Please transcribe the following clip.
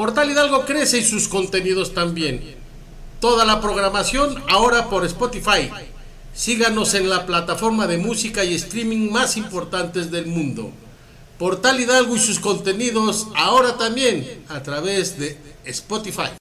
Portal Hidalgo crece y sus contenidos también. Toda la programación ahora por Spotify. Síganos en la plataforma de música y streaming más importantes del mundo. Portal Hidalgo y sus contenidos ahora también a través de Spotify.